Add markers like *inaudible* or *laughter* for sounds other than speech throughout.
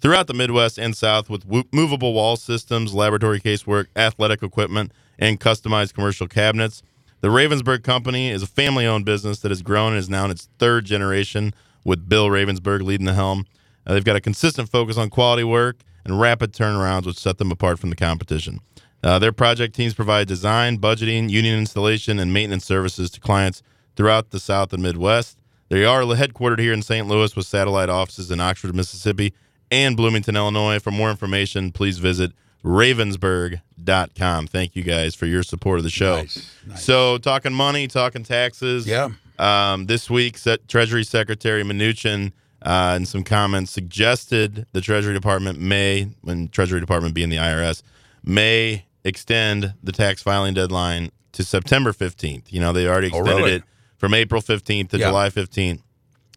throughout the Midwest and South with movable wall systems, laboratory casework, athletic equipment, and customized commercial cabinets. The Ravensburg Company is a family-owned business that has grown and is now in its third generation, with Bill Ravensburg leading the helm. Uh, they've got a consistent focus on quality work and rapid turnarounds, which set them apart from the competition. Uh, their project teams provide design, budgeting, union installation, and maintenance services to clients throughout the South and Midwest. They are headquartered here in St. Louis with satellite offices in Oxford, Mississippi, and Bloomington, Illinois. For more information, please visit ravensburg.com. Thank you guys for your support of the show. Nice, nice. So, talking money, talking taxes. Yeah. Um, this week, Treasury Secretary Mnuchin, uh, in some comments, suggested the Treasury Department may, when Treasury Department being the IRS, may extend the tax filing deadline to September 15th. You know, they already Oh, extended really? it from April 15th to Yeah. July 15th.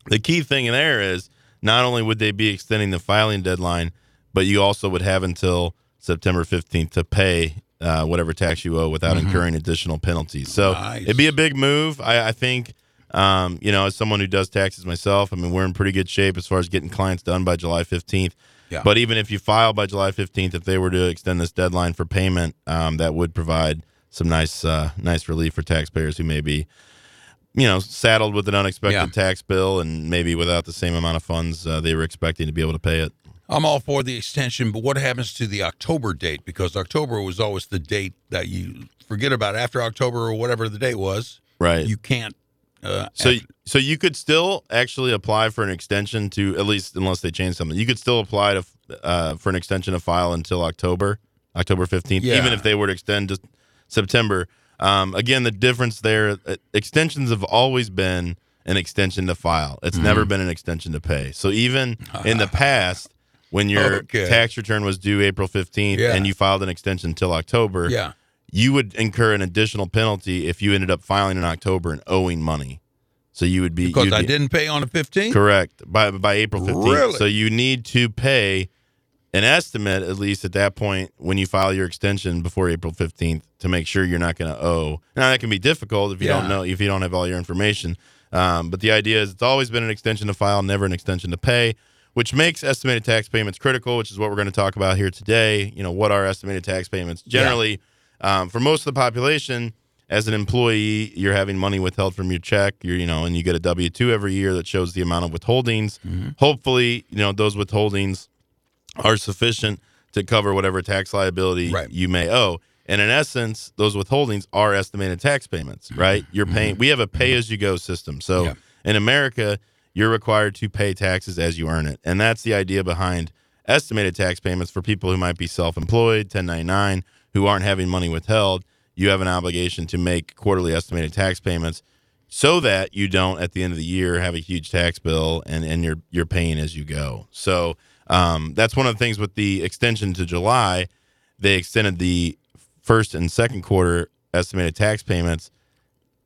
The key thing there is not only would they be extending the filing deadline, but you also would have until September 15th to pay uh, whatever tax you owe without incurring additional penalties. So Mm-hmm. Nice. it'd be a big move. I, I think, um, you know, as someone who does taxes myself, I mean, we're in pretty good shape as far as getting clients done by July 15th. Yeah. But even if you file by July 15th, if they were to extend this deadline for payment, um, that would provide some nice, uh, nice relief for taxpayers who may be, you know, saddled with an unexpected Yeah. tax bill and maybe without the same amount of funds uh, they were expecting to be able to pay it. I'm all for the extension, but what happens to the October date? Because October was always the date that you forget about. After October or whatever the date was, Right. you can't. Uh, So, add- so you could still actually apply for an extension to at least, unless they change something, you could still apply to uh, for an extension of file until October, October fifteenth, Yeah. even if they were to extend to September. Um, again, the difference there, uh, extensions have always been an extension to file. It's Mm-hmm. never been an extension to pay. So even in the *laughs* past, when your Okay. tax return was due April fifteenth Yeah. and you filed an extension until October, yeah. you would incur an additional penalty if you ended up filing in October and owing money. So you would be Because I be- didn't pay on the 15th. correct by by April fifteenth. Really? So you need to pay an estimate at least at that point when you file your extension before April fifteenth to make sure you're not going to owe. Now that can be difficult if you don't know if you don't have all your information. Um, but the idea is it's always been an extension to file, never an extension to pay, which makes estimated tax payments critical, which is what we're going to talk about here today. You know, what are estimated tax payments? Generally, um, for most of the population, as an employee, you're having money withheld from your check. You're, you know, and you get a W two every year that shows the amount of withholdings. Mm-hmm. Hopefully, you know those withholdings are sufficient to cover whatever tax liability Right. you may owe. And in essence, those withholdings are estimated tax payments, right? You're paying. We have a pay-as-you-go system. So Mm-hmm. Yeah. in America, you're required to pay taxes as you earn it, and that's the idea behind estimated tax payments for people who might be self-employed, 1099, who aren't having money withheld. You have an obligation to make quarterly estimated tax payments so that you don't at the end of the year have a huge tax bill and, and you're you're paying as you go. So um, that's one of the things with the extension to July. They extended the first and second quarter estimated tax payments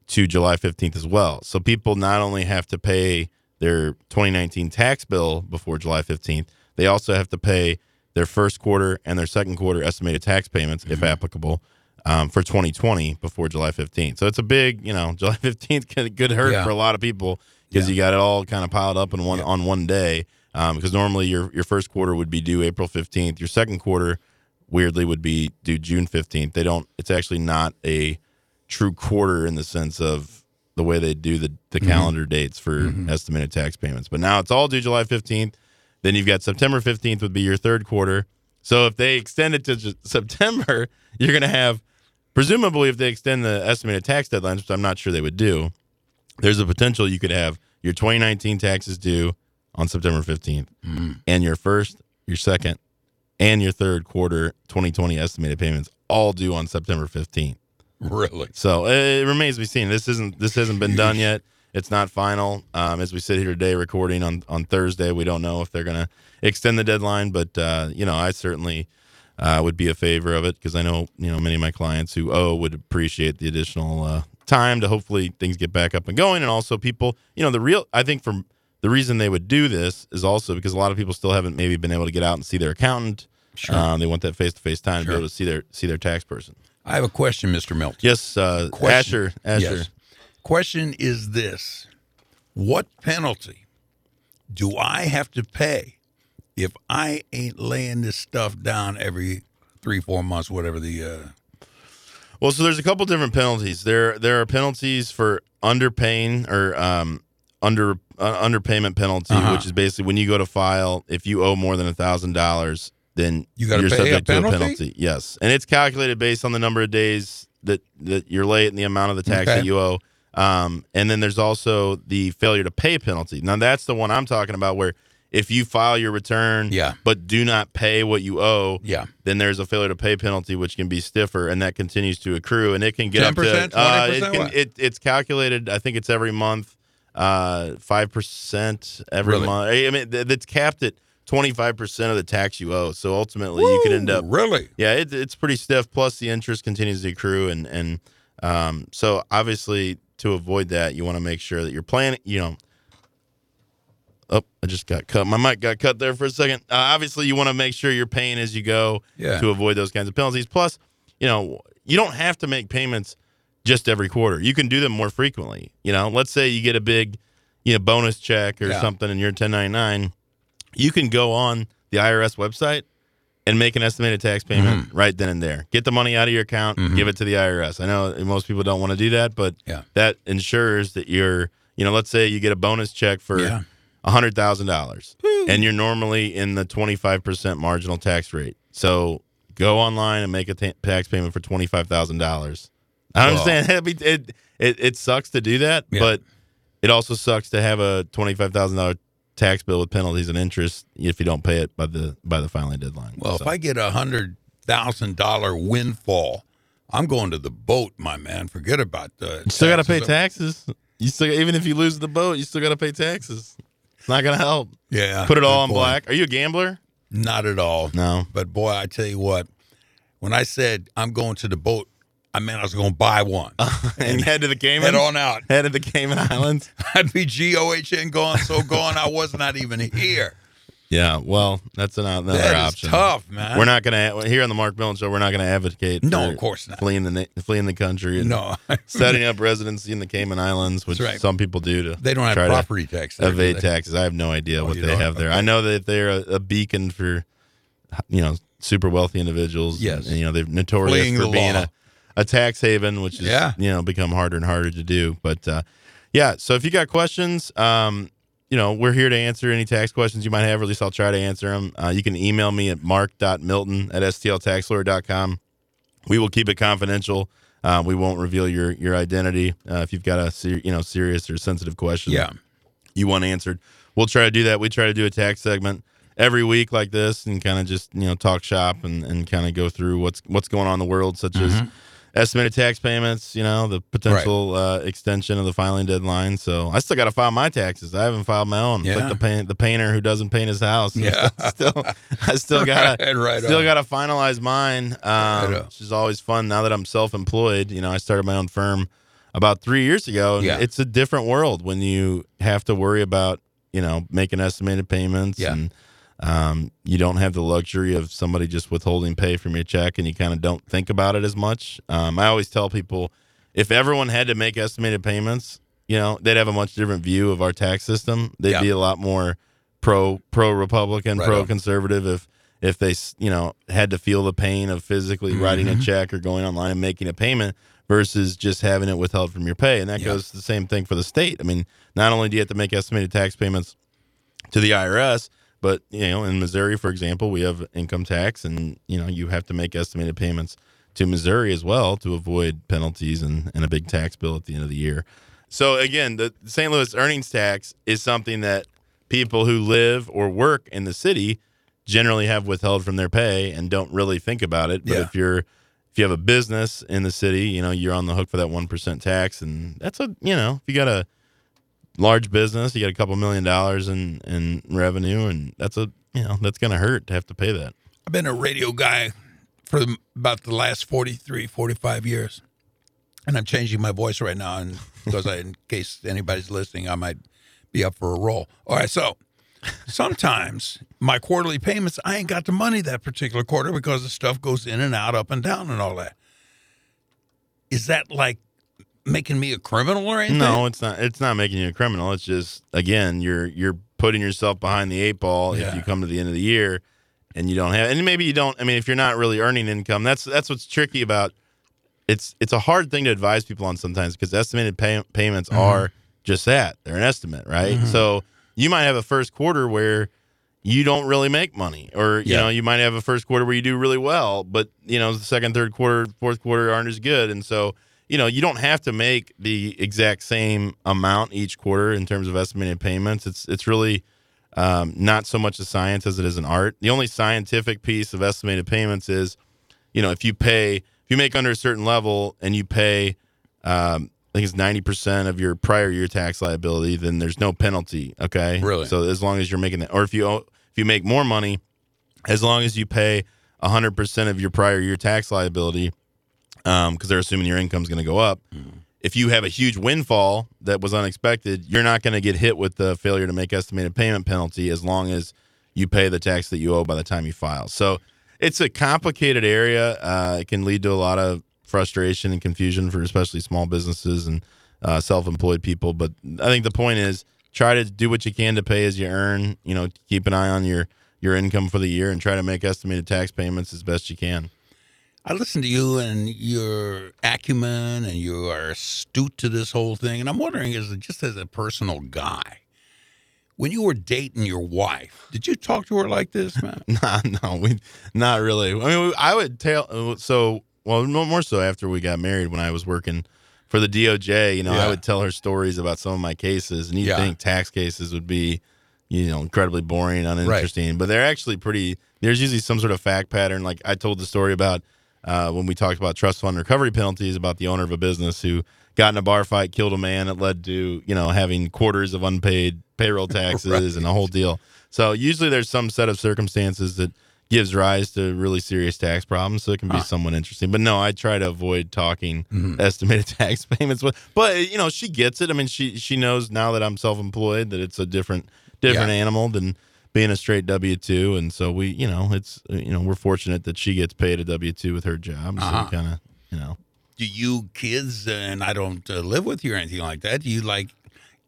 to July 15th as well. So people not only have to pay their 2019 tax bill before July 15th, they also have to pay their first quarter and their second quarter estimated tax payments, if applicable, um, for 2020 before July 15th. So it's a big, you know, *laughs* July 15th could, could hurt Yeah. for a lot of people because Yeah. you got it all kind of piled up in one on one day. Um, because normally your your first quarter would be due April 15th, your second quarter weirdly would be due June 15th. They don't. It's actually not a true quarter in the sense of the way they do the, the calendar dates for estimated tax payments. But now it's all due July 15th. Then you've got September 15th would be your third quarter. So if they extend it to *laughs* September, you're going to have, presumably, if they extend the estimated tax deadlines, which I'm not sure they would do, there's a potential you could have your 2019 taxes due on September 15th and your first, your second, and your third quarter 2020 estimated payments all due on September 15th. Really? So it remains to be seen. This isn't this hasn't been done yet. It's not final. Um, as we sit here today, recording on on Thursday, we don't know if they're going to extend the deadline. But uh, you know, I certainly uh, would be a favor of it because I know you know many of my clients who owe would appreciate the additional uh, time to hopefully things get back up and going, and also people, you know, the real I think from the reason they would do this is also because a lot of people still haven't maybe been able to get out and see their accountant. Sure. Um, they want that face to face time to be able to see their see their tax person. I have a question, Mr. Milton. Yes, uh, Question. Asher. Asher. Yes. Question is this What penalty do I have to pay if I ain't laying this stuff down every three, four months, whatever the. Uh, Well, so there's a couple different penalties. There there are penalties for underpaying or um, under uh, underpayment penalty, Uh-huh. which is basically when you go to file, if you owe more than a thousand dollars, then You gotta you're pay a subject to a penalty. Yes, and it's calculated based on the number of days that that you're late and the amount of the tax Okay. that you owe. Um, and then there's also the failure to pay penalty. Now that's the one I'm talking about, where if you file your return, Yeah. but do not pay what you owe, yeah. then there's a failure to pay penalty, which can be stiffer, and that continues to accrue, and it can get 10%, up to uh, it 20%, can, it, it's calculated. I think it's every month, five percent every Really? month. I mean, that's capped at twenty five percent of the tax you owe. So ultimately, you could end up. Really? Yeah, it, it's pretty stiff. Plus, the interest continues to accrue, and and um, so obviously to avoid that, you want to make sure that you're planning. You know. Oh, I just got cut. My mic got cut there for a second. Uh, obviously, you want to make sure you're paying as you go Yeah. to avoid those kinds of penalties. Plus, you know, you don't have to make payments just every quarter. You can do them more frequently. You know, let's say you get a big, you know, bonus check or Yeah. something and you're 1099, you can go on the IRS website and make an estimated tax payment Mm-hmm. right then and there. Get the money out of your account, give it to the IRS. I know most people don't want to do that, but Yeah. that ensures that you're, you know, let's say you get a bonus check for Yeah. a hundred thousand dollars, and you're normally in the twenty five percent marginal tax rate. So go online and make a ta- tax payment for twenty five thousand dollars. I understand *laughs* it, it it sucks to do that, Yeah. but it also sucks to have a twenty five thousand dollar tax bill with penalties and interest if you don't pay it by the by the filing deadline. Well, So- if I get a hundred thousand dollar windfall, I'm going to the boat, my man. Forget about the. you still got to pay taxes. You still even if you lose the boat, you still got to pay taxes. It's not gonna help. Yeah. Put it all on point. black. Are you a gambler? Not at all. No. But boy, I tell you what, when I said I'm going to the boat, I meant I was going to buy one. *laughs* and head to the Cayman. Head on out. Head to the Cayman Islands. *laughs* I'd be GOHN gone, so gone I was not even here. Yeah, well, that's another That option. tough, man. We're not going to here on the Mark Milton Show. We're not going to advocate. No, of course not. Fleeing the fleeing the country and No, *laughs* setting up residency in the Cayman Islands, which right. some people do to they don't have property tax. there, evade taxes. I have no idea Oh, what they have there. Okay. I know that they're a, a beacon for you know super wealthy individuals. Yes. and, you know they're notorious Fleeing for the being law. a, a tax haven, which is Yeah. you know become harder and harder to do. But uh, yeah, so if you got questions, um, you know, we're here to answer any tax questions you might have, or at least I'll try to answer them. Uh, you can email me at mark.milton at stltaxlawyer.com. We will keep it confidential. Uh, we won't reveal your your identity uh, if you've got a ser- you know serious or sensitive question Yeah. you want answered. We'll try to do that. We try to do a tax segment every week like this and kind of just you know talk shop and, and kind of go through what's what's going on in the world, such as estimated tax payments. You know the potential uh, extension of the filing deadline. So I still got to file my taxes. I haven't filed my own. It's Yeah. like the paint, the painter who doesn't paint his house. *laughs* Yeah. still I still *laughs* got to Right, right still got to finalize mine, um, Right which is always fun. Now that I'm self-employed, you know, I started my own firm about three years ago. and Yeah. it's a different world when you have to worry about you know making estimated payments Yeah. and um, you don't have the luxury of somebody just withholding pay from your check, and you kind of don't think about it as much. Um, I always tell people if everyone had to make estimated payments, you know, they'd have a much different view of our tax system. They'd Yeah. be a lot more pro pro Republican, Right pro conservative if if they you know had to feel the pain of physically writing Mm-hmm. a check or going online and making a payment versus just having it withheld from your pay. And that Yeah. goes the same thing for the state. I mean, not only do you have to make estimated tax payments to the IRS, but you know, in Missouri, for example, we have income tax, and you know, you have to make estimated payments to Missouri as well to avoid penalties and, and a big tax bill at the end of the year. So again, the St. Louis earnings tax is something that people who live or work in the city generally have withheld from their pay and don't really think about it. But Yeah. if you're if you have a business in the city, you know, you're on the hook for that one percent tax, and that's a you know, if you got a large business. You got a couple million dollars in in revenue, and that's a you know that's going to hurt to have to pay that. I've been a radio guy for about the last 43, 45 years. And I'm changing my voice right now and because I, in case anybody's listening, I might be up for a role. All right, so sometimes my quarterly payments, I ain't got the money that particular quarter because the stuff goes in and out, up and down and all that. Is that like making me a criminal or anything? No, it's not. It's not making you a criminal. It's just again, you're you're putting yourself behind the eight ball if you come to the end of the year and you don't have. And maybe you don't. I mean, if you're not really earning income, that's that's what's tricky about. It's it's a hard thing to advise people on sometimes because estimated pay, payments Mm-hmm. are just that. They're an estimate, right? So you might have a first quarter where you don't really make money or you Yeah. know you might have a first quarter where you do really well but you know the second third quarter fourth quarter aren't as good and so you know you don't have to make the exact same amount each quarter in terms of estimated payments it's it's really um, not so much a science as it is an art the only scientific piece of estimated payments is you know if you pay if you make under a certain level and you pay um, I think it's ninety percent of your prior year tax liability, then there's no penalty. Okay, Really? So as long as you're making that, or if you if you make more money, as long as you pay hundred percent of your prior year tax liability, because they're assuming your income's going to go up. If you have a huge windfall that was unexpected, you're not going to get hit with the failure to make estimated payment penalty as long as you pay the tax that you owe by the time you file. So it's a complicated area. Uh, it can lead to a lot of frustration and confusion for especially small businesses and uh, self-employed people. But I think the point is try to do what you can to pay as you earn. You know, keep an eye on your your income for the year and try to make estimated tax payments as best you can. I listen to you and your acumen, and you are astute to this whole thing. And I'm wondering, is it just as a personal guy, when you were dating your wife, did you talk to her like this, *laughs* man? Nah, no, we not really. I mean, we- I would tell uh, so well, no more so after we got married when I was working for the DOJ. You know, Yeah. I would tell her stories about some of my cases, and you Yeah. think tax cases would be, you know, incredibly boring, uninteresting, but they're actually pretty. There's usually some sort of fact pattern. Like I told the story about uh, when we talked about trust fund recovery penalties about the owner of a business who got in a bar fight, killed a man. It led to you know having quarters of unpaid payroll *laughs* taxes and a whole deal. So usually there's some set of circumstances that gives rise to really serious tax problems. So it can be somewhat interesting. But no, I try to avoid talking estimated *laughs* tax payments. But, but you know, she gets it. I mean, she she knows now that I'm self-employed that it's a different different Yeah. animal than being a straight W two. And so we, you know, it's you know we're fortunate that she gets paid a W two with her job. So Uh-huh. kind of you know. Do you kids, and I don't uh, live with you or anything like that, do you like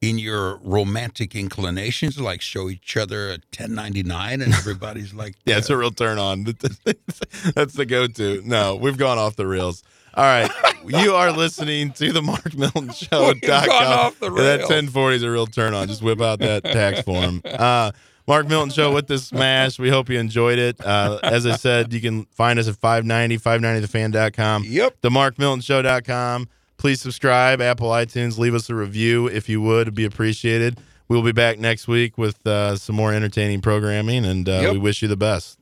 in your romantic inclinations, like show each other a 1099 and everybody's like, *laughs* Yeah, it's a real turn on. *laughs* That's the go to. No, we've gone off the rails. All right. you are listening to the Mark Milton Show. *laughs* We've gone off the Yeah, that 1040 is a real turn on. Just whip out that tax form. Uh, Mark Milton Show with the smash. We hope you enjoyed it. Uh, as I said, you can find us at 590, 590thefan.com. Yep. The TheMarkMiltonShow.com. Please subscribe, Apple iTunes. Leave us a review if you would. It'd be appreciated. We'll be back next week with uh, some more entertaining programming, and uh, Yep. we wish you the best.